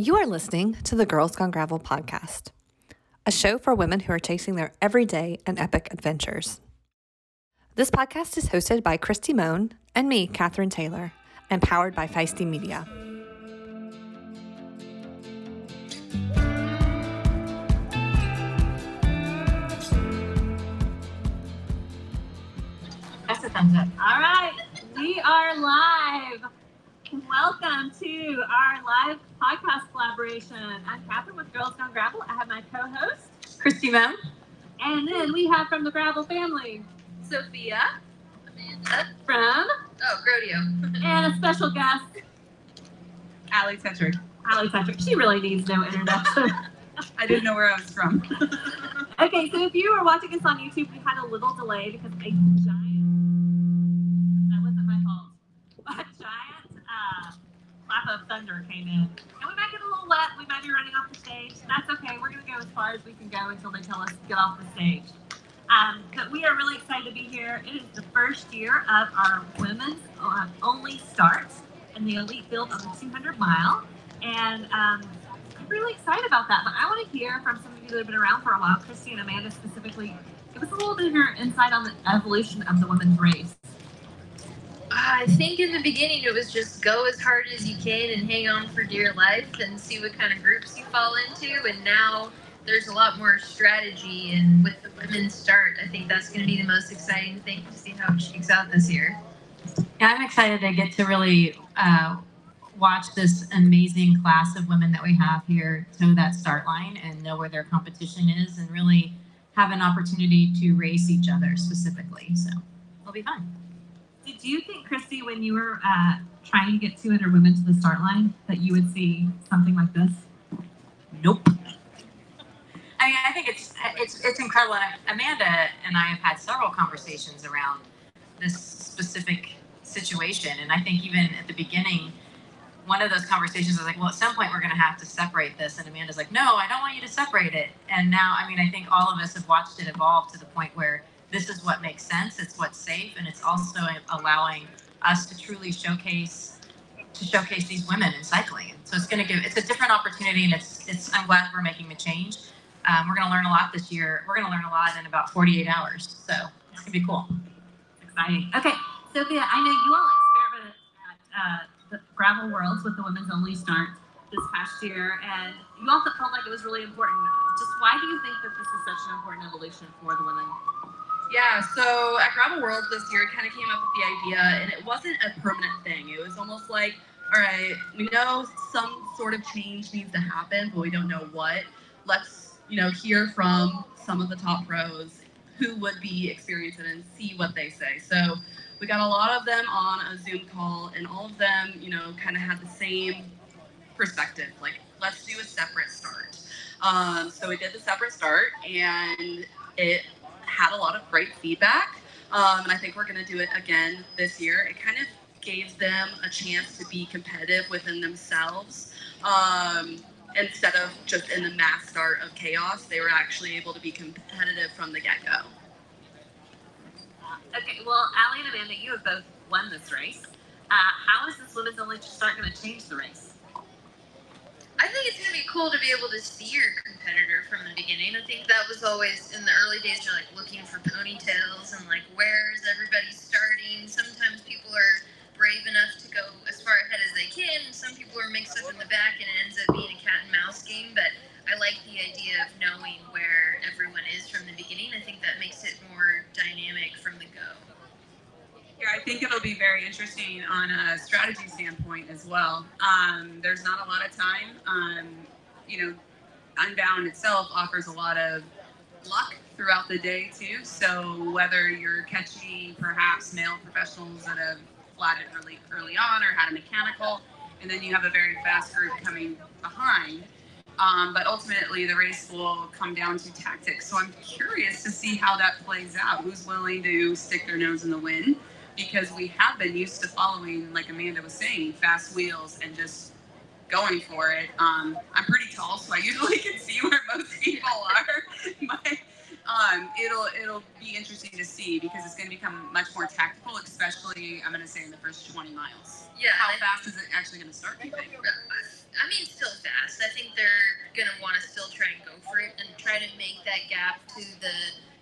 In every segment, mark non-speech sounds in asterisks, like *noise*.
You are listening to the Girls Gone Gravel podcast, a show for women who are chasing their everyday and epic adventures. This podcast is hosted by Kristi Mohn and me, Kathryn Taylor, and powered by Feisty Media. That's a thumbs up. All right, we are live. Welcome to our live podcast collaboration. I'm Kathryn with Girls Gone Gravel. I have my co-host, Kristi Mohn. and then we have from the Gravel family, Sofia. Amanda. from, Oh, Grodio. *laughs* and a special guest, Allie Tetrick. Allie Patrick. She really needs no introduction. *laughs* I didn't know where I was from. *laughs* okay, so if you were watching us on YouTube, we had a little delay because a giant, clap of thunder came in. And we might get a little wet. We might be running off the stage. That's okay. We're going to go as far as we can go until they tell us to get off the stage. Um, but we are really excited to be here. It is the first year of our women's uh, only start in the elite field of the 200 mile. And um, I'm really excited about that. But I want to hear from some of you that have been around for a while, Kristi and Amanda specifically. Give us a little bit of your insight on the evolution of the women's race. I think in the beginning it was just go as hard as you can and hang on for dear life and see what kind of groups you fall into. And now there's a lot more strategy. And with the women's start, I think that's going to be the most exciting thing to see how it shakes out this year. Yeah, I'm excited to get to really uh, watch this amazing class of women that we have here toe that start line and know where their competition is and really have an opportunity to race each other specifically. So it'll be fun. Did you think, Kristi, when you were uh, trying to get 200 women to the start line, that you would see something like this? Nope. I mean, I think it's it's it's incredible. And Amanda and I have had several conversations around this specific situation, and I think even at the beginning, one of those conversations was like, "Well, at some point we're going to have to separate this," and Amanda's like, "No, I don't want you to separate it." And now, I mean, I think all of us have watched it evolve to the point where this is what makes sense, it's what's safe, and it's also allowing us to truly showcase to showcase these women in cycling. So it's going to give it's a different opportunity, and it's it's. I'm glad we're making the change. Um, we're going to learn a lot this year. We're going to learn a lot in about 48 hours. So it's going to be cool. Exciting. Okay, Sofia, I know you all experimented at uh, the Gravel Worlds with the women's only start this past year, and you also felt like it was really important. Just why do you think that this is such an important evolution for the women? Yeah, so at Gravel World this year, kind of came up with the idea, and it wasn't a permanent thing. It was almost like, all right, we know some sort of change needs to happen, but we don't know what. Let's, you know, hear from some of the top pros who would be experiencing and see what they say. So we got a lot of them on a Zoom call, and all of them, you know, kind of had the same perspective. Like, let's do a separate start. Um, so we did the separate start, and it had a lot of great feedback. Um, and I think we're going to do it again this year. It kind of gave them a chance to be competitive within themselves. Um, instead of just in the mass start of chaos, they were actually able to be competitive from the get go. Okay, well, Allie and Amanda, you have both won this race. Uh, how is this women's only start going to change the race? I think it's gonna be cool to be able to see your competitor from the beginning. I think that was always in the early days. You're like looking for ponytails and like where's everybody starting. Sometimes people are brave enough to go as far ahead as they can, some people are mixed up in the back, and it ends up being a cat and mouse game. But I like the idea of knowing where everyone is from the beginning. I think that makes it more dynamic from the go. Yeah, I think it'll be very interesting on a strategy standpoint as well. Um, there's not a lot of time. Um, you know, Unbound itself offers a lot of luck throughout the day too. So whether you're catching perhaps male professionals that have flatted early early on or had a mechanical, and then you have a very fast group coming behind. Um, but ultimately, the race will come down to tactics. So I'm curious to see how that plays out. Who's willing to stick their nose in the wind? Because we have been used to following, like Amanda was saying, fast wheels and just going for it. Um, I'm pretty tall, so I *laughs* usually can see where most people are. *laughs* but um, it'll it'll be interesting to see because it's going to become much more tactical, especially I'm going to say in the first 20 miles. Yeah, How fast is it actually going to start? Do you think? I mean, still fast. I think they're gonna want to still try and go for it and try to make that gap to the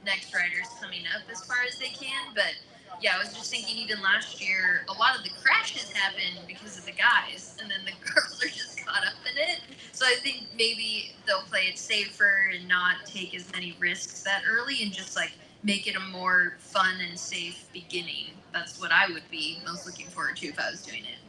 next riders coming up as far as they can. But yeah, I was just thinking, even last year, a lot of the crashes happened because of the guys, and then the *laughs* girls are just caught up in it. So I think maybe they'll play it safer and not take as many risks that early, and just like make it a more fun and safe beginning. That's what I would be most looking forward to if I was doing it.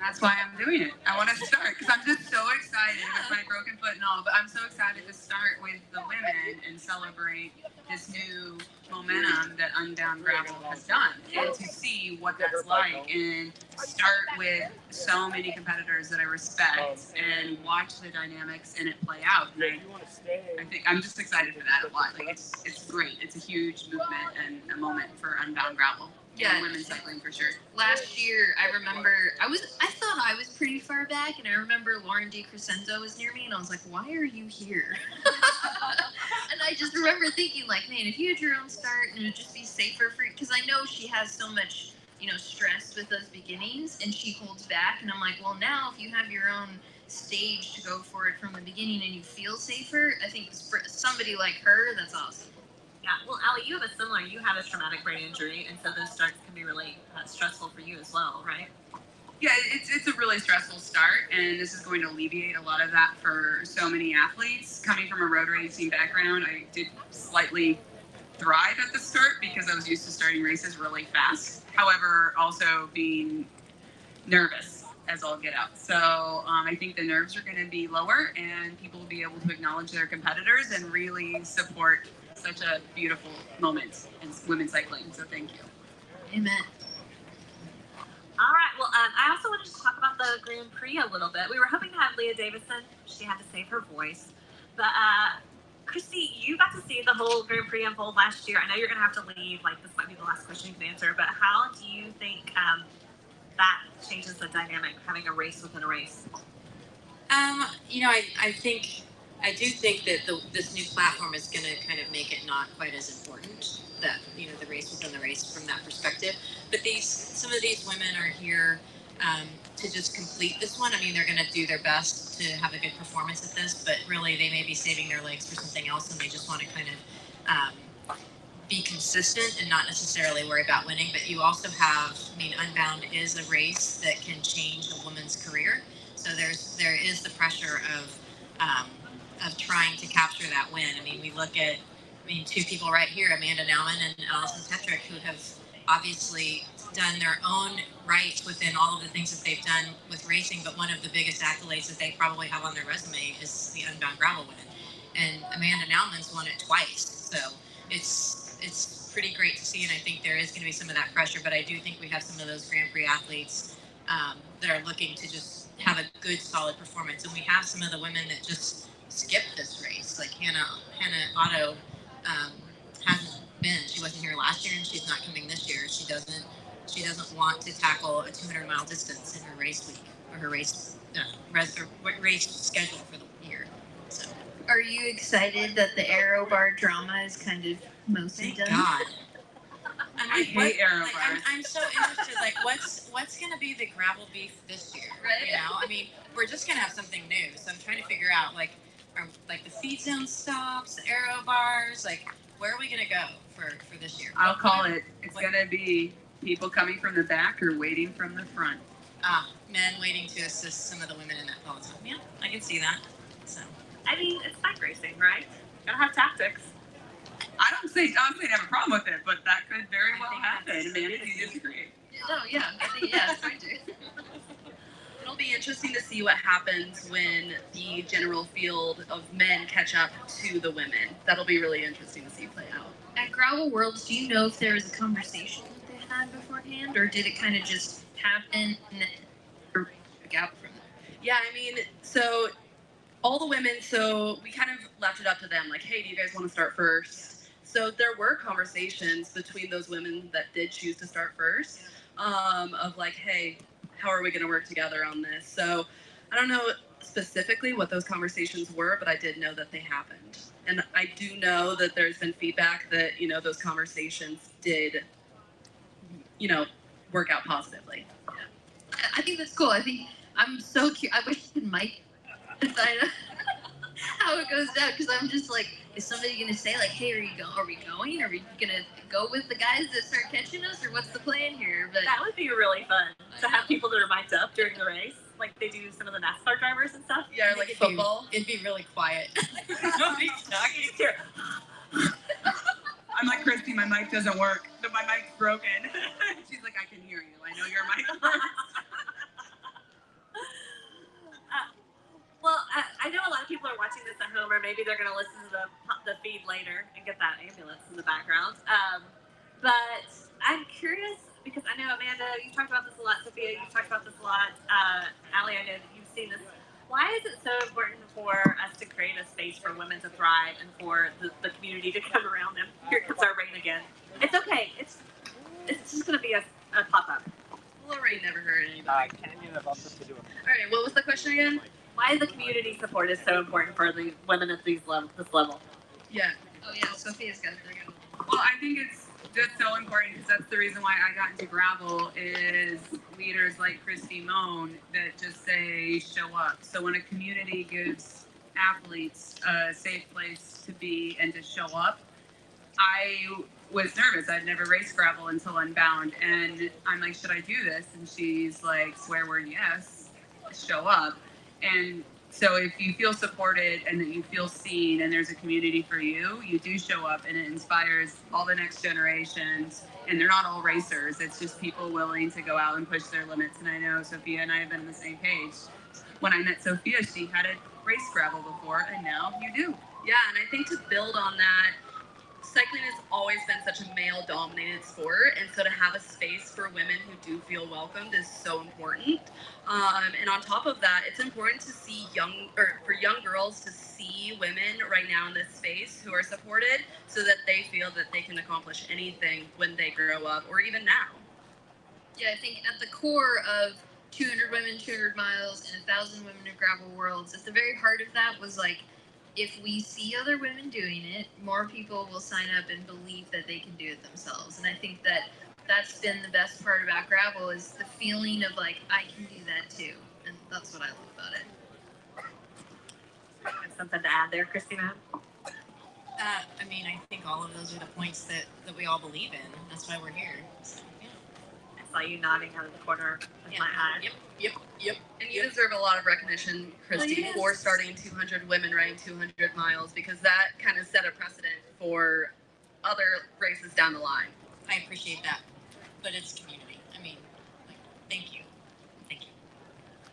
That's why I'm doing it. I want to start because I'm just so excited with my broken foot and all. But I'm so excited to start with the women and celebrate this new momentum that Unbound Gravel has done and to see what that's like and start with so many competitors that I respect and watch the dynamics and it play out. And I, I think I'm just excited for that a lot. Like it's it's great. It's a huge movement and a moment for Unbound Gravel. Yeah. And women's cycling for sure. last year I remember I was I thought I was pretty far back and I remember Lauren De Crescenzo was near me and I was like, Why are you here? *laughs* and I just remember thinking like, man, if you had your own start and it would just be safer for you," because I know she has so much, you know, stress with those beginnings and she holds back and I'm like, well now if you have your own stage to go for it from the beginning and you feel safer, I think for somebody like her, that's awesome. Yeah, well, Allie, you have a similar. You had a traumatic brain injury, and so those starts can be really uh, stressful for you as well, right? Yeah, it's, it's a really stressful start, and this is going to alleviate a lot of that for so many athletes. Coming from a road racing background, I did slightly thrive at the start because I was used to starting races really fast. However, also being nervous as all get out. So um, I think the nerves are going to be lower, and people will be able to acknowledge their competitors and really support such a beautiful moment in women's cycling. So thank you. Amen. All right. Well, um, I also wanted to talk about the Grand Prix a little bit. We were hoping to have Leah Davidson. She had to save her voice, but uh, Kristi, you got to see the whole Grand Prix unfold last year. I know you're going to have to leave. Like this might be the last question you can answer, but how do you think um, that changes the dynamic having a race within a race? Um, you know, I, I think I do think that the, this new platform is going to kind of make it not quite as important that you know the race within the race from that perspective. But these some of these women are here um, to just complete this one. I mean, they're going to do their best to have a good performance at this, but really they may be saving their legs for something else, and they just want to kind of um, be consistent and not necessarily worry about winning. But you also have, I mean, Unbound is a race that can change a woman's career. So there's there is the pressure of um, of trying to capture that win. I mean, we look at, I mean, two people right here, Amanda Nauman and Alison Tetrick, who have obviously done their own right within all of the things that they've done with racing. But one of the biggest accolades that they probably have on their resume is the Unbound Gravel win. And Amanda Nauman's won it twice. So it's it's pretty great to see, and I think there is going to be some of that pressure. But I do think we have some of those Grand Prix athletes um, that are looking to just have a good, solid performance, and we have some of the women that just skip this race. Like Hannah Hannah Otto um, hasn't been. She wasn't here last year, and she's not coming this year. She doesn't. She doesn't want to tackle a 200 mile distance in her race week or her race uh, res, or race schedule for the year. So Are you excited that the aero bar drama is kind of mostly thank done? God. *laughs* I'm I like, hate what- arrow like, I'm. I'm so interested. Like, what's what's gonna be the gravel beef this year? Right. You know, I mean, we're just gonna have something new. So I'm trying to figure out like, are, like the feed zone stops, the aero bars. Like, where are we gonna go for for this year? I'll call it. It's gonna be people coming from the back or waiting from the front. Ah, men waiting to assist some of the women in that peloton. Yeah, I can see that. So I mean, it's bike racing, right? Gotta have tactics. I don't say I don't say I have a problem with it, but that could very I well happen. that's- Amanda, do you disagree? No, yeah, I think yes, I do. *laughs* It'll be interesting to see what happens when the general field of men catch up to the women. That'll be really interesting to see play out. At Gravel Worlds, do you know if there was a conversation that they had beforehand, or did it kind of just happen and then out from there? Yeah, I mean, so all the women, so we kind of left it up to them, like, hey, do you guys want to start first? So there were conversations between those women that did choose to start first, um, of like, hey, how are we going to work together on this? So I don't know specifically what those conversations were, but I did know that they happened. And I do know that there's been feedback that, you know, those conversations did, you know, work out positively. I- I think that's cool. I think I'm so cute. I wish you could mic how it goes down because I'm just like, is somebody gonna say like, hey, are you go? Are we going? Are we gonna go with the guys that start catching us, or what's the plan here? But That would be really fun to have people that are mic'd up during the race, like they do some of the NASCAR drivers and stuff. Yeah, like It'd be- football. It'd be really quiet. *laughs* Nobody's talking. You just hear, I'm like Kristi, my mic doesn't work. My mic's broken. *laughs* She's like, I can hear you. I know your mic works. *laughs* Uh, well, I, I know a lot of people are watching this at home, or maybe they're going to listen to the the feed later and get that ambulance in the background. Um, but I'm curious because I know Amanda, you talked about this a lot. Sofia, you talked about this a lot. Uh, Allie, I know that you've seen this. Why is it so important for us to create a space for women to thrive and for the, the community to come around them? Here comes our rain again. It's okay. It's it's just going to be a, a pop up. Well, rain never hurt anybody. Uh, Canyon have also to do a All right, what was the question again? Why the community support is so important for the women at these level, this level? Yeah. oh yeah, Sofia's got it. Well, I think it's just so important because that's the reason why I got into gravel is leaders like Kristi Mohn that just say show up. So when a community gives athletes a safe place to be and to show up, I was nervous. I'd never raced gravel until Unbound, and I'm like, should I do this? And she's like, swear word yes, show up. And so if you feel supported and that you feel seen and there's a community for you, you do show up and it inspires all the next generations. And they're not all racers. It's just people willing to go out and push their limits. And I know Sofia and I have been on the same page. When I met Sofia, she hadn't raced gravel before, and now you do. Yeah, and I think to build on that, cycling has always been such a male dominated sport. And so to have a space for women who do feel welcomed is so important. Um, and on top of that, it's important to see young, or for young girls to see women right now in this space who are supported so that they feel that they can accomplish anything when they grow up or even now. Yeah, I think at the core of 200 women, 200 miles, and a thousand women of gravel worlds, at the very heart of that was like, if we see other women doing it, more people will sign up and believe that they can do it themselves. And I think that that's been the best part about gravel is the feeling of like I can do that too, and that's what I love about it. Have something to add there, Christina? Uh, I mean, I think all of those are the points that, that we all believe in. That's why we're here. So, yeah. I saw you nodding out of the corner of Yeah. my eye. Yep, yep, yep. And you deserve a lot of recognition, Kristi, oh, yes. for starting 200 women running 200 miles because that kind of set a precedent for other races down the line. I appreciate that. But it's community. I mean, like, thank you. Thank you.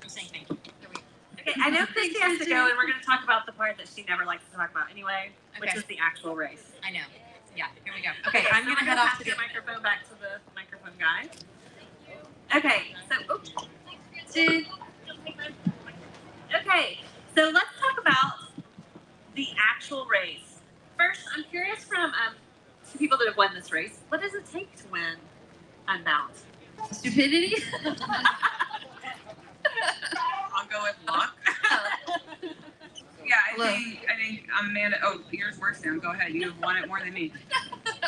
I'm saying thank you. There we go. Okay, I know Kristi has to go, and we're going to talk about the part that she never likes to talk about anyway, which is the actual race. I know. Yeah, here we go. Okay, Okay, I'm so gonna head off to the the microphone back to the microphone guy. Okay, so oops. Did Okay, so let's talk about the actual race. First, I'm curious from um, some people that have won this race, what does it take to win Unbound? stupidity? *laughs* I'll go with luck. *laughs* yeah, I Look. think I think Amanda. Oh, yours works now. Go ahead. You have won it more than me. *laughs*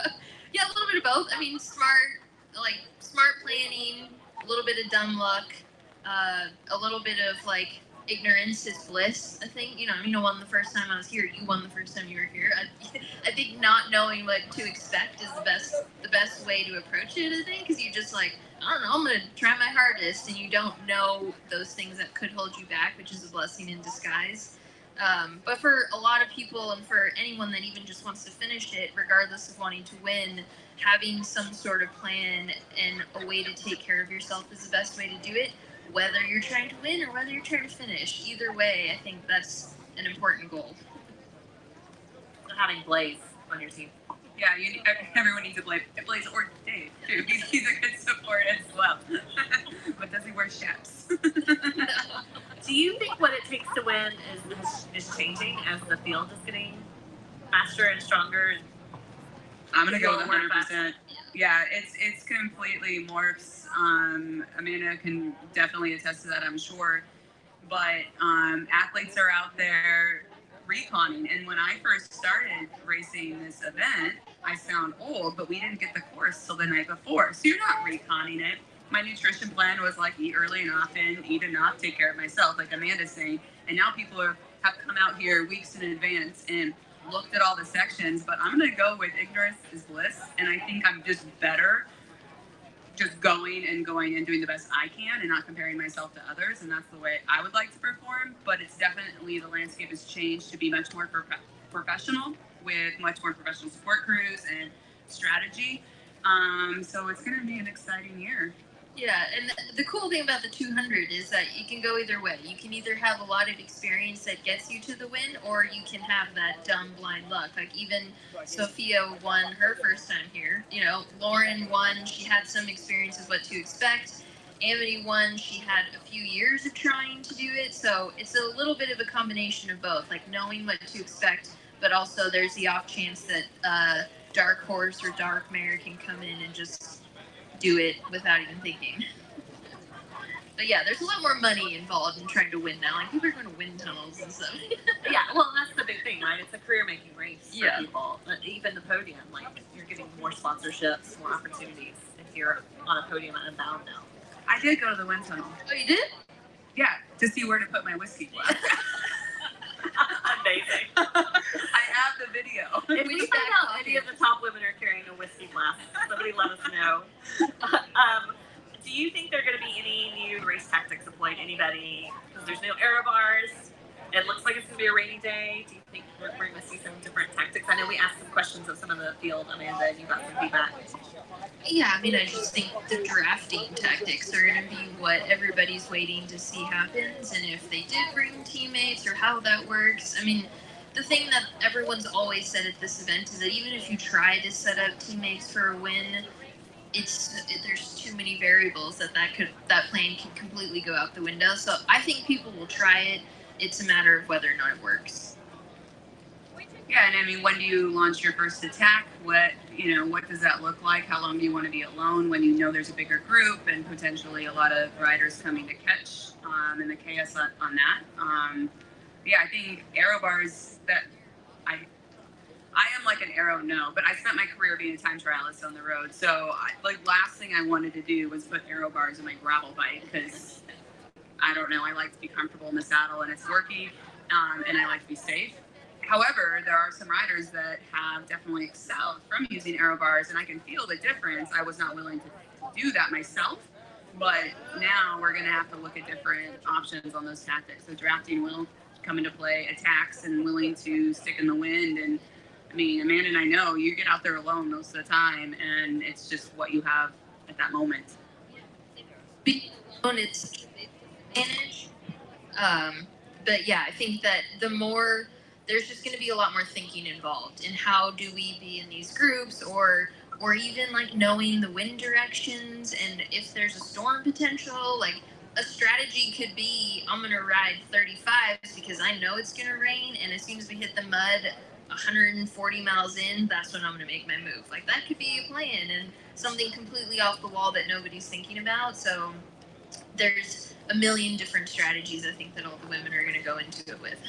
yeah, a little bit of both. I mean, smart, like smart planning, a little bit of dumb luck, uh, a little bit of like ignorance is bliss. I think you know. I mean, I won the first time I was here. You won the first time you were here. I, *laughs* I think not knowing what to expect is the best the best way to approach it. I think because you just like I don't know. I'm gonna try my hardest, and you don't know those things that could hold you back, which is a blessing in disguise. Um, but for a lot of people, and for anyone that even just wants to finish it, regardless of wanting to win, having some sort of plan and a way to take care of yourself is the best way to do it. Whether you're trying to win or whether you're trying to finish, either way, I think that's an important goal. Having Blaze on your team. Yeah, you need, everyone needs a Blaze, Blaze or Dave too. He's, he's a good support as well. *laughs* but does he wear chaps? *laughs* Do you think what it takes to win is is changing as the field is getting faster and stronger? And I'm gonna go with 100. percent Yeah, it's it's completely morphs. Um, Amanda can definitely attest to that, I'm sure. But um, athletes are out there reconning, and when I first started racing this event, I sound old, but we didn't get the course till the night before, so you're not reconning it. my nutrition plan was like eat early and often, eat enough, take care of myself, like Amanda's saying. And now people are, have come out here weeks in advance and looked at all the sections. But I'm gonna go with ignorance is bliss, and I think I'm just better just going and going and doing the best I can and not comparing myself to others. And that's the way I would like to perform. But it's definitely the landscape has changed to be much more prof- professional with much more professional support crews and strategy. Um, so it's going to be an exciting year. Yeah, and the, cool thing about the 200 is that you can go either way. You can either have a lot of experience that gets you to the win, or you can have that dumb blind luck. Like even Sofia won her first time here. You know, Lauren won. She had some experience with what to expect. Amity won. She had a few years of trying to do it, so it's a little bit of a combination of both, like knowing what to expect, but also there's the off chance that uh, Dark Horse or Dark Mare can come in and just do it without even thinking. *laughs* But yeah, there's a lot more money involved in trying to win now. Like people are going to wind tunnels and stuff. *laughs* yeah, well, that's the big thing, right? It's a career-making race for Yeah. people. But even the podium, like you're getting more sponsorships, more opportunities if you're on a podium at Unbound now. I did go to the wind tunnel. oh, you did? Yeah, to see where to put my whiskey glass. *laughs* Amazing. I have the video. If We find out coffee. any of the top women are carrying a whiskey glass, somebody let us know. *laughs* um, do you think there are going to be any new race tactics employed? Anybody? Because there's no aero bars. It looks like it's going to be a rainy day. Do you think we're, going to see some different tactics? I know we asked some questions of some of the field, Amanda, and you got some feedback. Yeah, I mean, I just think the drafting tactics are going to be what everybody's waiting to see happens, and if they did bring teammates or how that works. I mean, the thing that everyone's always said at this event is that even if you try to set up teammates for a win, it's there's too many variables that that could that plan can completely go out the window. So I think people will try it. It's a matter of whether or not it works. Yeah, and I mean, when do you launch your first attack? What you know, what does that look like? How long do you want to be alone when you know there's a bigger group and potentially a lot of riders coming to catch um, and the chaos on, on that? Um, yeah, I think aero bars that I I am like an arrow no, but I spent my career being a time trialist on the road. So I, like last thing I wanted to do was put aero bars in my gravel bike because I don't know. I like to be comfortable in the saddle and it's worky, um, and I like to be safe. However, there are some riders that have definitely excelled from using aero bars, and I can feel the difference. I was not willing to do that myself, but now we're going to have to look at different options on those tactics. So drafting will come into play, attacks, and willing to stick in the wind. And I mean, Amanda and I know you get out there alone most of the time, and it's just what you have at that moment. It's advantage. Um, but yeah, I think that the more there's just going to be a lot more thinking involved in how do we be in these groups, or or even like knowing the wind directions and if there's a storm potential. Like a strategy could be I'm going to ride 35s because I know it's going to rain, and as soon as we hit the mud. 140 miles in, that's when I'm going to make my move. Like that could be a plan and something completely off the wall that nobody's thinking about. So there's a million different strategies I think that all the women are going to go into it with.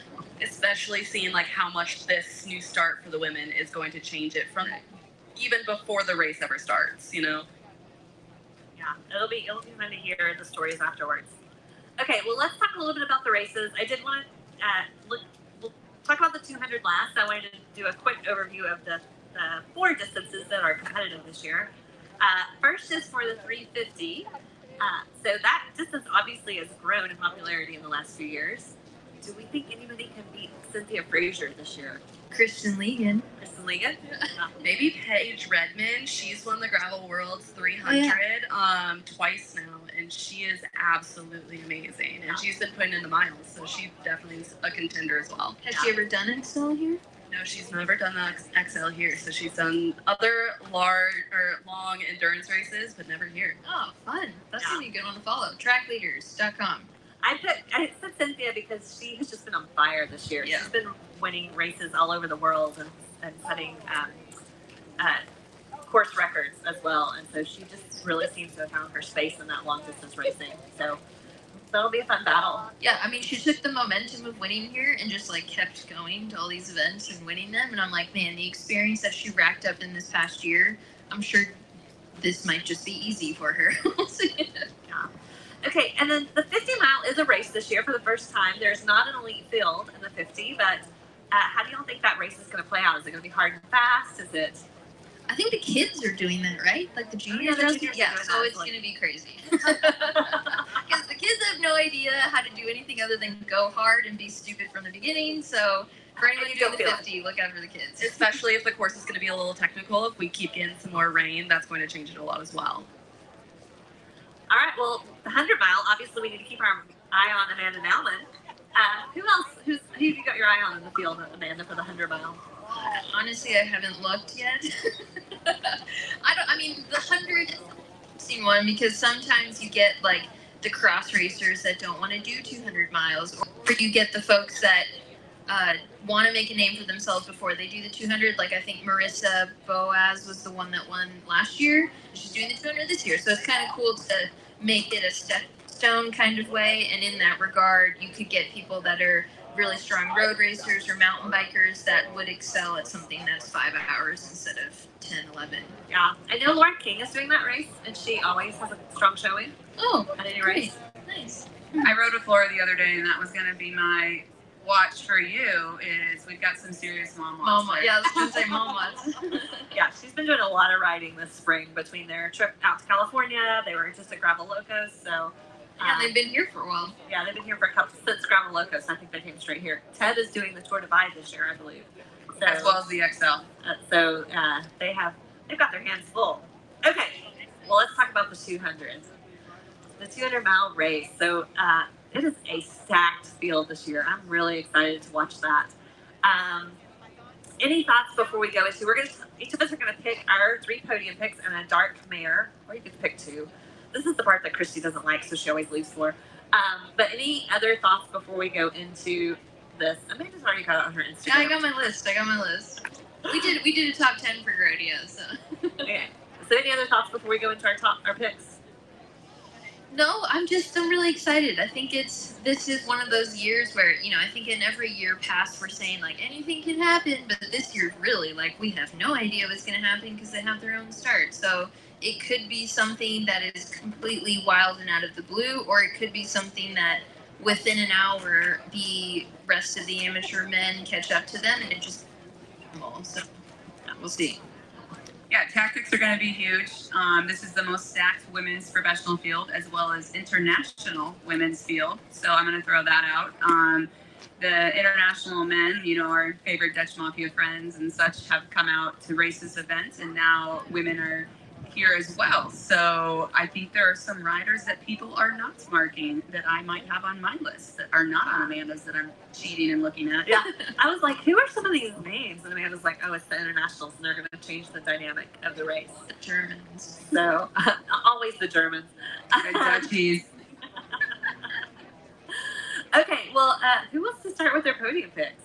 especially seeing like how much this new start for the women is going to change it from even before the race ever starts. You know. Yeah, it'll be it'll be fun to hear the stories afterwards. Okay, well let's talk a little bit about the races. I did want to uh, look. We'll talk about the 200 last. I wanted to do a quick overview of the, the four distances that are competitive this year. Uh, first is for the 350. Uh, so that distance obviously has grown in popularity in the last few years. Do we think anybody can beat Cynthia Frazier this year? Kristen Legan. Kristen Legan? Maybe Paige Redmond. She's won the Gravel Worlds 300 um, twice now, and she is absolutely amazing. And she's been putting in the miles, so she definitely is a contender as well. Has she ever done it still here? No, she's never done the X- XL here, so she's done other large or long endurance races, but never here. Oh, fun. That's Yeah. going to be a good one to follow. Trackleaders.com. I put I said Cynthia because she has just been on fire this year. Yeah. She's been winning races all over the world and, and setting um, uh, course records as well. And so she just really seems to have found her space in that long distance racing. So that'll be a fun battle. Yeah, I mean, she took the momentum of winning here and just like kept going to all these events and winning them. And I'm like, man, the experience that she racked up in this past year, I'm sure this might just be easy for her. *laughs* We'll. Okay, and then the 50 mile is a race this year for the first time. There's not an elite field in the 50, but uh, how do y'all think that race is going to play out? Is it going to be hard and fast? Is it? I think the kids are doing that, right? Like the juniors. the juniors yeah, so it's like- gonna be crazy. *laughs* *laughs* Because the kids have no idea how to do anything other than go hard and be stupid from the beginning. So for anyone You doing don't the feel it. 50, look out for the kids. Especially if the course is going to be a little technical. If we keep getting some more rain, that's going to change it a lot as well. All right, well, the 100 mile, obviously, we need to keep our eye on Amanda Nauman. Uh, who else? Who's who have you got your eye on in the field, Amanda, for the 100 mile? Honestly, I haven't looked yet. *laughs* I don't. I mean, the hundred seen one because sometimes you get like the cross racers that don't want to do 200 miles, or you get the folks that uh, want to make a name for themselves before they do the 200. Like I think Marissa Boaz was the one that won last year. She's doing the 200 this year, so it's kind of cool to make it a step stone kind of way. And in that regard, you could get people that are really strong road racers or mountain bikers that would excel at something that's five hours instead of 10, 11. Yeah, I know Lauren King is doing that race, and she always has a strong showing Oh, at any great. race. Nice. I rode with Laura the other day, and that was going to be my watch for you. Is we've got some serious mom walks Mama. there. Yeah, I was going to say mama. *laughs* *laughs* Yeah, she's been doing a lot of riding this spring between their trip out to California. They were just at Gravel Locos, so yeah, um, they've been here for a while. yeah, they've been here for a couple since Gravel Locos. I think they came straight here. Ted is doing the Tour Divide this year, I believe. So, as well as the XL. uh, so uh, they have they've got their hands full. Okay, well let's talk about the 200. The 200 mile race. So uh, it is a stacked field this year. I'm really excited to watch that. Um, any thoughts before we go into? We're gonna each of us are gonna pick our three podium picks and a dark mare, or you could pick two. This is the part that Kristi doesn't like, so she always leaves for. Um, but any other thoughts before we go into this? Amanda's already got it on her Instagram. Yeah, I got my list. I got my list. We did we did a top ten for Grodia, so *laughs* Okay. So any other thoughts before we go into our top our picks? no, I'm just I'm really excited. I think it's this is one of those years where you know I think in every year past we're saying like anything can happen, but this year really like we have no idea what's going to happen because they have their own start. So it could be something that is completely wild and out of the blue, or it could be something that within an hour the rest of the amateur men catch up to them and it just so we'll see. Yeah, tactics are going to be huge. Um, this is the most stacked women's professional field as well as international women's field. So I'm going to throw that out. Um, the international men, you know, our favorite Dutch Mafia friends and such, have come out to race this event, and now women are here as well. So I think there are some riders that people are not marking that I might have on my list that are not on Amanda's that I'm cheating and looking at. Yeah. I was like, who are some of these names? And Amanda's like, oh, it's the internationals, and they're going to change the dynamic of the race. The Germans. So *laughs* always the Germans. The Dutchies. *laughs* okay, well, uh, who wants to start with their podium picks?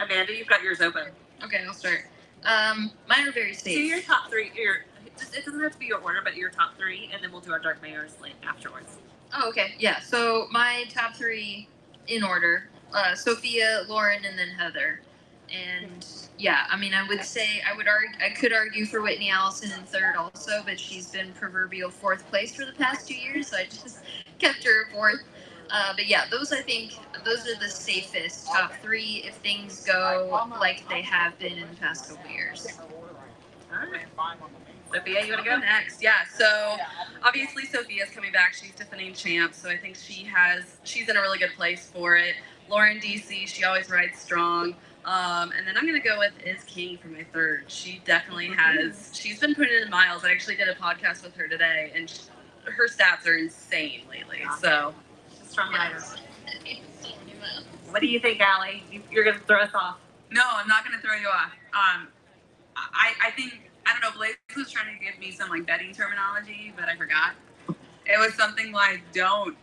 Amanda, you've got yours open. Okay, I'll start. Um, mine are very Do safe. your top three. Your just it doesn't have to be your order, but your top three, and then we'll do our dark mayors afterwards. Oh, okay. Yeah. So my top three in order: uh, Sofia, Lauren, and then Heather. And yeah, I mean, I would say I would argue I could argue for Whitney Allison in third also, but she's been proverbial fourth place for the past two years, so I just *laughs* kept her fourth. Uh, but yeah, those I think those are the safest top three if things go like they have been in the past couple years. All right. Sofia, you want to Go go? next. Yeah. So obviously Sofia's coming back. She's defending champ, so I think she has she's in a really good place for it. Lauren DC, she always rides strong. Um, and then I'm gonna go with Is King for my third. She definitely has. She's been putting in miles. I actually did a podcast with her today, and she, her stats are insane lately. So Strong Yeah. rider. What do you think, Allie? You, you're going to throw us off. No, I'm not going to throw you off. Um, I, I think, I don't know, Blaze was trying to give me some like betting terminology, but I forgot. It was something like, don't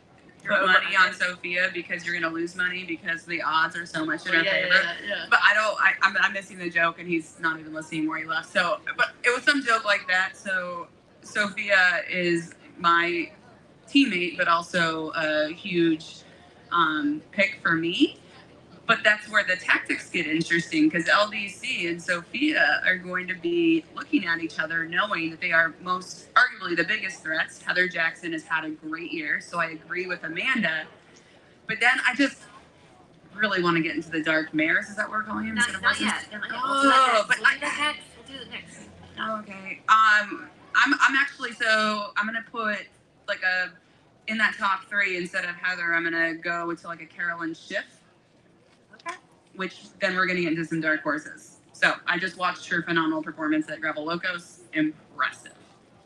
put money on Sofia because you're going to lose money because the odds are so much in her yeah, favor. yeah, yeah. But I don't, I, I'm, I'm missing the joke and he's not even listening where he left. So, but it was some joke like that. So Sofia is my teammate, but also a huge um, pick for me. But that's where the tactics get interesting because LDC and Sofia are going to be looking at each other, knowing that they are most arguably the biggest threats. Heather Jackson has had a great year, so I agree with Amanda. But then I just really want to get into the dark mares. Is that what we're calling them? Not, not yet. Not yet. Oh, but We'll do that next. We'll do it next. Okay. Um, I'm I'm actually so I'm gonna put like a in that top three instead of Heather. I'm gonna go to like a Carolyn Schiff. Which then we're gonna get into some dark horses. So I just watched her phenomenal performance at Gravel Locos. Impressive.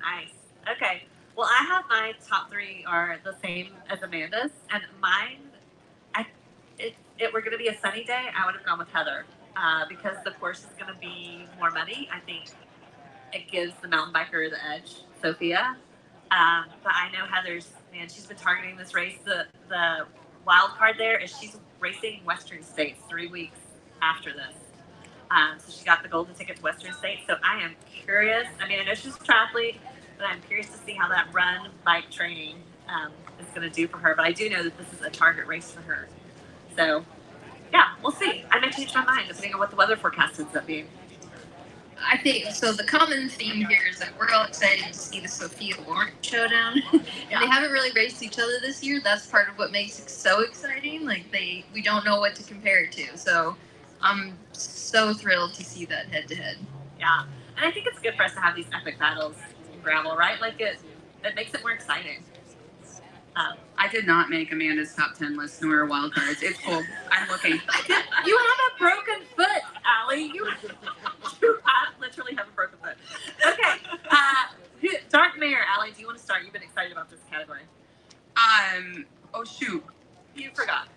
Nice. Okay. Well, I have my top three are the same as Amanda's, and mine, I, if it were going to be a sunny day, I would have gone with Heather, uh, because the course is going to be more muddy. I think it gives the mountain biker the edge, Sofia. Um, but I know Heather's man; she's been targeting this race. The the wild card there is she's racing Western States three weeks after this. Um, so she got the golden ticket to Western States. So I am curious. I mean, I know she's a triathlete, but I'm curious to see how that run bike training um, is going to do for her. But I do know that this is a target race for her. So, yeah, we'll see. I may change my mind depending on what the weather forecast ends up being. I think so. The common theme here is that we're all excited to see the Sofia Lawrence showdown. *laughs* and Yeah. they haven't really raced each other this year. That's part of what makes it so exciting. Like they, we don't know what to compare it to. So I'm so thrilled to see that head to head. Yeah, and I think it's good for us to have these epic battles in gravel, right? Like it, it makes it more exciting. Um, I did not make Amanda's top ten list nor wild cards. It's cool. I'm looking. *laughs* you have a broken foot, Allie. You, *laughs* have, literally have a broken foot. Okay. Uh, Dark Mare, Allie, do you want to start? You've been excited about this category. Um. Oh shoot. You forgot.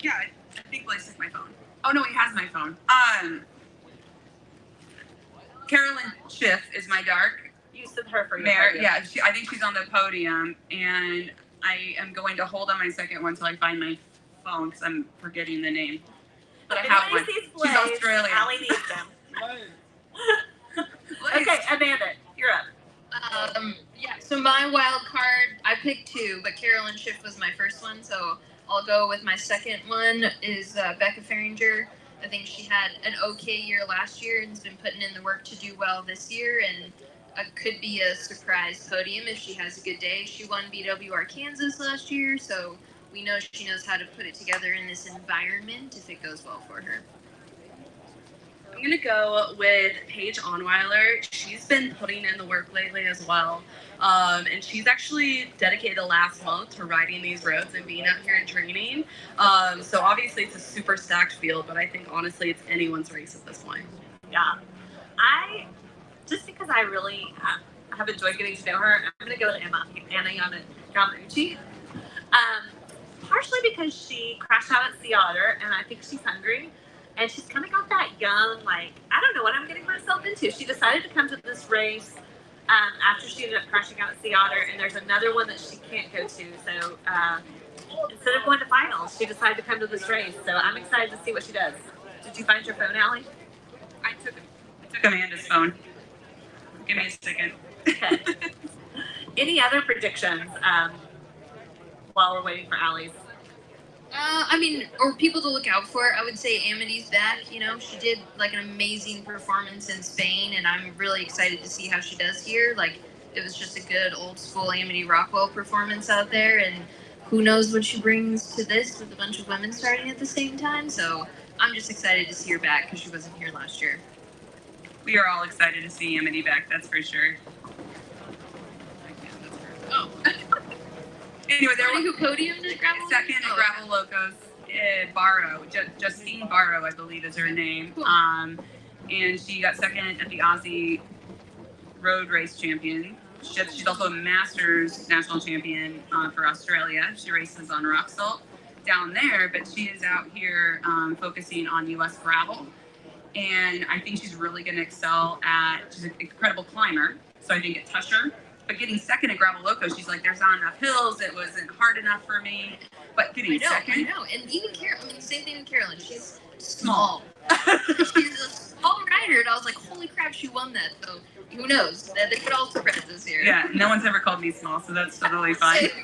Yeah, I I think Blaze took my phone. Oh no, he has my phone. Um. Carolyn Schiff is my dark You said her for your mare. podium. Yeah, she, I think she's on the podium, and I am going to hold on my second one until I find my phone because I'm forgetting the name. But I have one. She's Australian. Allie needs them. *laughs* Okay, Amanda, you're up. Um, yeah. So my wild card, I picked two, but Carolyn Schiff was my first one. So I'll go with my second one is uh, Becca Fahringer. I think she had an okay year last year and has been putting in the work to do well this year, and uh, could be a surprise podium if she has a good day. She won BWR Kansas last year, so we know she knows how to put it together in this environment if it goes well for her. I'm gonna go with Paige Onweiler. She's been putting in the work lately as well. Um, and she's actually dedicated the last month to riding these roads and being out here and training. Um, so obviously it's a super stacked field, but I think honestly it's anyone's race at this point. Yeah. I just because I really uh, have enjoyed getting to know her, I'm gonna go with Emma Anna Yana Yamauchi. Um, partially because she crashed out at Sea Otter, and I think she's hungry, and she's kind of got that young, like I don't know what I'm getting myself into. She decided to come to this race um, after she ended up crashing out at Sea Otter, and there's another one that she can't go to. So uh, instead of going to finals, she decided to come to this race. So I'm excited to see what she does. Did you find your phone, Allie? I took I took Amanda's phone. Give me a second. Okay. *laughs* Any other predictions um, while we're waiting for Allie's? Uh, I mean, or people to look out for. I would say Amity's back. You know, she did like an amazing performance in Spain, and I'm really excited to see how she does here. Like, it was just a good old school Amity Rockwell performance out there, and who knows what she brings to this with a bunch of women starting at the same time. So I'm just excited to see her back because she wasn't here last year. We are all excited to see Amity back. That's for sure. Oh, *laughs* Anyway, there was who podiumed at Gravel. second at Oh, Gravel Locos, uh, Barrow, Ju- Justine Barrow, I believe is her name. Cool. Um, and she got second at the Aussie Road Race Champion. She- She's also a Masters national champion uh, for Australia. She races on rock salt down there, but she is out here um, focusing on U.S. gravel. And I think she's really going to excel at. She's an incredible climber, so I think at Tusher. But getting second at Gravel Loco, she's like, there's not enough hills. It wasn't hard enough for me. But I getting know, I know, and even Carol. I mean, same thing with Carolyn. She's small. she's a small rider, and I was like, holy crap, she won that. So who knows? They could all surprise this year. yeah, no one's ever called me small, so that's totally *laughs* fine. *laughs*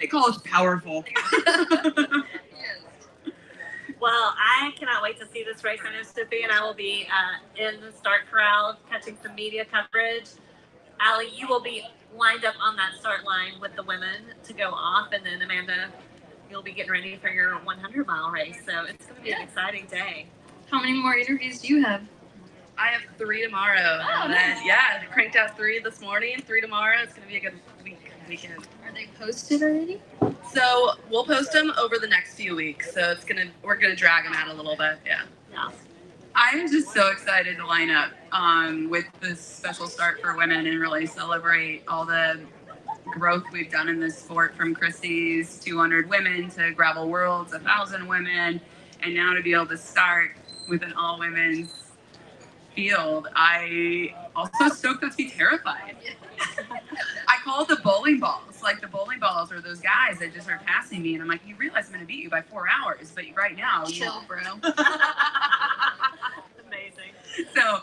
They call us powerful. *laughs* yes. Well, I cannot wait to see this race. I know Sophie and I will be uh, in the start corral catching some media coverage. Allie, you will be lined up on that start line with the women to go off, and then Amanda, you'll be getting ready for your 100 mile race. So it's going to be an exciting day. How many more interviews do you have? I have three tomorrow. Oh, and then, nice. yeah, cranked out three this morning, three tomorrow. It's going to be a good week weekend. Are they posted already? So we'll post them over the next few weeks. So it's gonna we're gonna drag them out a little bit. Yeah. Yeah. I'm just so excited to line up um, with this special start for women and really celebrate all the growth we've done in this sport from Kristi's 200 women to Gravel Worlds, 1,000 women, and now to be able to start with an all women's field. I also stoked up to be terrified. I call the bowling balls. Like the bowling balls are those guys that just are passing me, and I'm like, you realize I'm going to beat you by four hours, but right now, you Chill, bro. *laughs* Amazing. so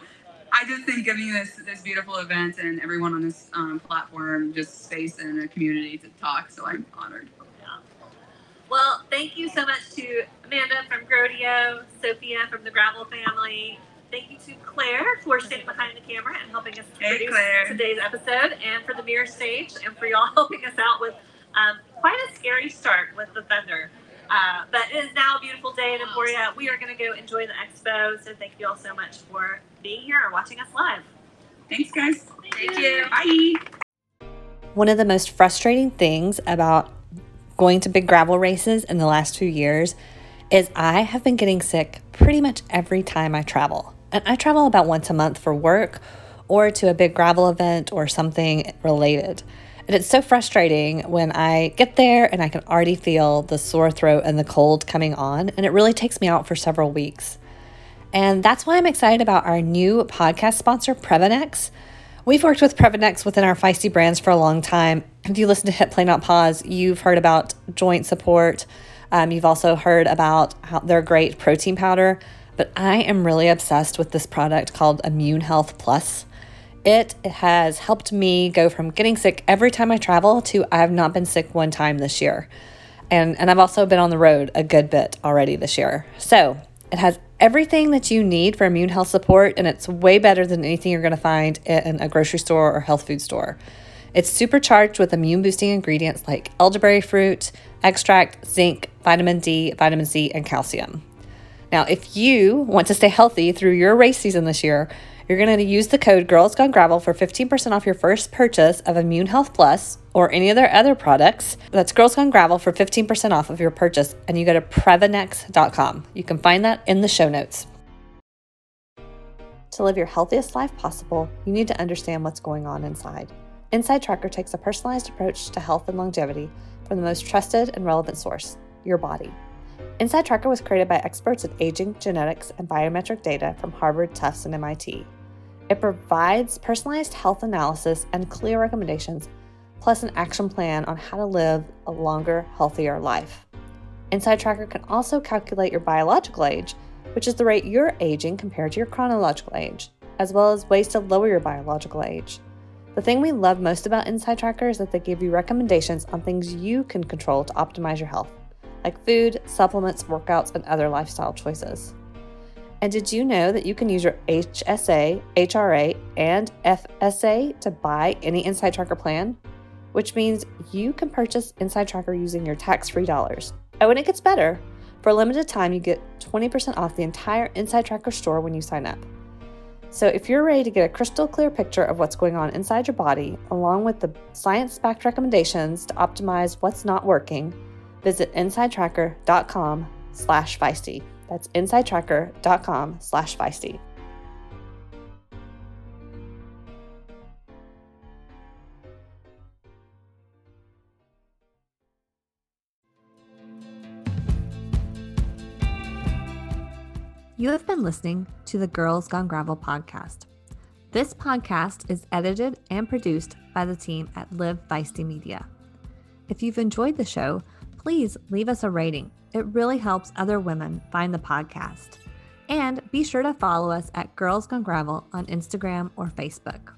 I just think giving this this beautiful event and everyone on this um, platform just space and a community to talk. So I'm honored. Well, thank you so much to Amanda from Grodio, Sofia from the Gravel family. Thank you to Claire for sitting behind the camera and helping us Hey, produce Claire. today's episode, and for the mirror stage, and for y'all *laughs* helping us out with um, quite a scary start with the thunder. Uh, but it is now a beautiful day in Emporia. We are going to go enjoy the expo. So thank you all so much for being here or watching us live. Thanks, guys. Thank you. Bye. One of the most frustrating things about going to big gravel races in the last few years is I have been getting sick pretty much every time I travel. And I travel about once a month for work or to a big gravel event or something related. And it's so frustrating when I get there and I can already feel the sore throat and the cold coming on, and it really takes me out for several weeks. And that's why I'm excited about our new podcast sponsor, Previnex. We've worked with Previnex within our Feisty brands for a long time. If you listen to Hit Play Not Pause, you've heard about joint support. Um, you've also heard about their great protein powder. But I am really obsessed with this product called Immune Health Plus. It has helped me go from getting sick every time I travel to I have not been sick one time this year. And, and I've also been on the road a good bit already this year. So it has everything that you need for immune health support, and it's way better than anything you're going to find in a grocery store or health food store. It's supercharged with immune boosting ingredients like elderberry fruit, extract, zinc, vitamin D, vitamin C, and calcium. Now, if you want to stay healthy through your race season this year, you're going to use the code Girls Gone Gravel for 15% off your first purchase of Immune Health Plus or any of their other products. That's Girls Gone Gravel for 15% off of your purchase, and you go to Previnex.com. You can find that in the show notes. To live your healthiest life possible, you need to understand what's going on inside. Inside Tracker takes a personalized approach to health and longevity from the most trusted and relevant source, your body. Inside Tracker was created by experts in aging, genetics, and biometric data from Harvard, Tufts, and MIT. It provides personalized health analysis and clear recommendations, plus an action plan on how to live a longer, healthier life. Inside Tracker can also calculate your biological age, which is the rate you're aging compared to your chronological age, as well as ways to lower your biological age. The thing we love most about Inside Tracker is that they give you recommendations on things you can control to optimize your health, like food, supplements, workouts, and other lifestyle choices. And did you know that you can use your HSA, HRA, and FSA to buy any Inside Tracker plan? Which means you can purchase Inside Tracker using your tax free dollars. Oh, and it gets better. For a limited time, you get 20% off the entire Inside Tracker store when you sign up. So, if you're ready to get a crystal clear picture of what's going on inside your body, along with the science backed recommendations to optimize what's not working, visit insidetracker.com slash feisty. That's insidetracker.com slash feisty. You have been listening to the Girls Gone Gravel podcast. This podcast is edited and produced by the team at Live Feisty Media. If you've enjoyed the show, please leave us a rating. It really helps other women find the podcast. And be sure to follow us at Girls Gone Gravel on Instagram or Facebook.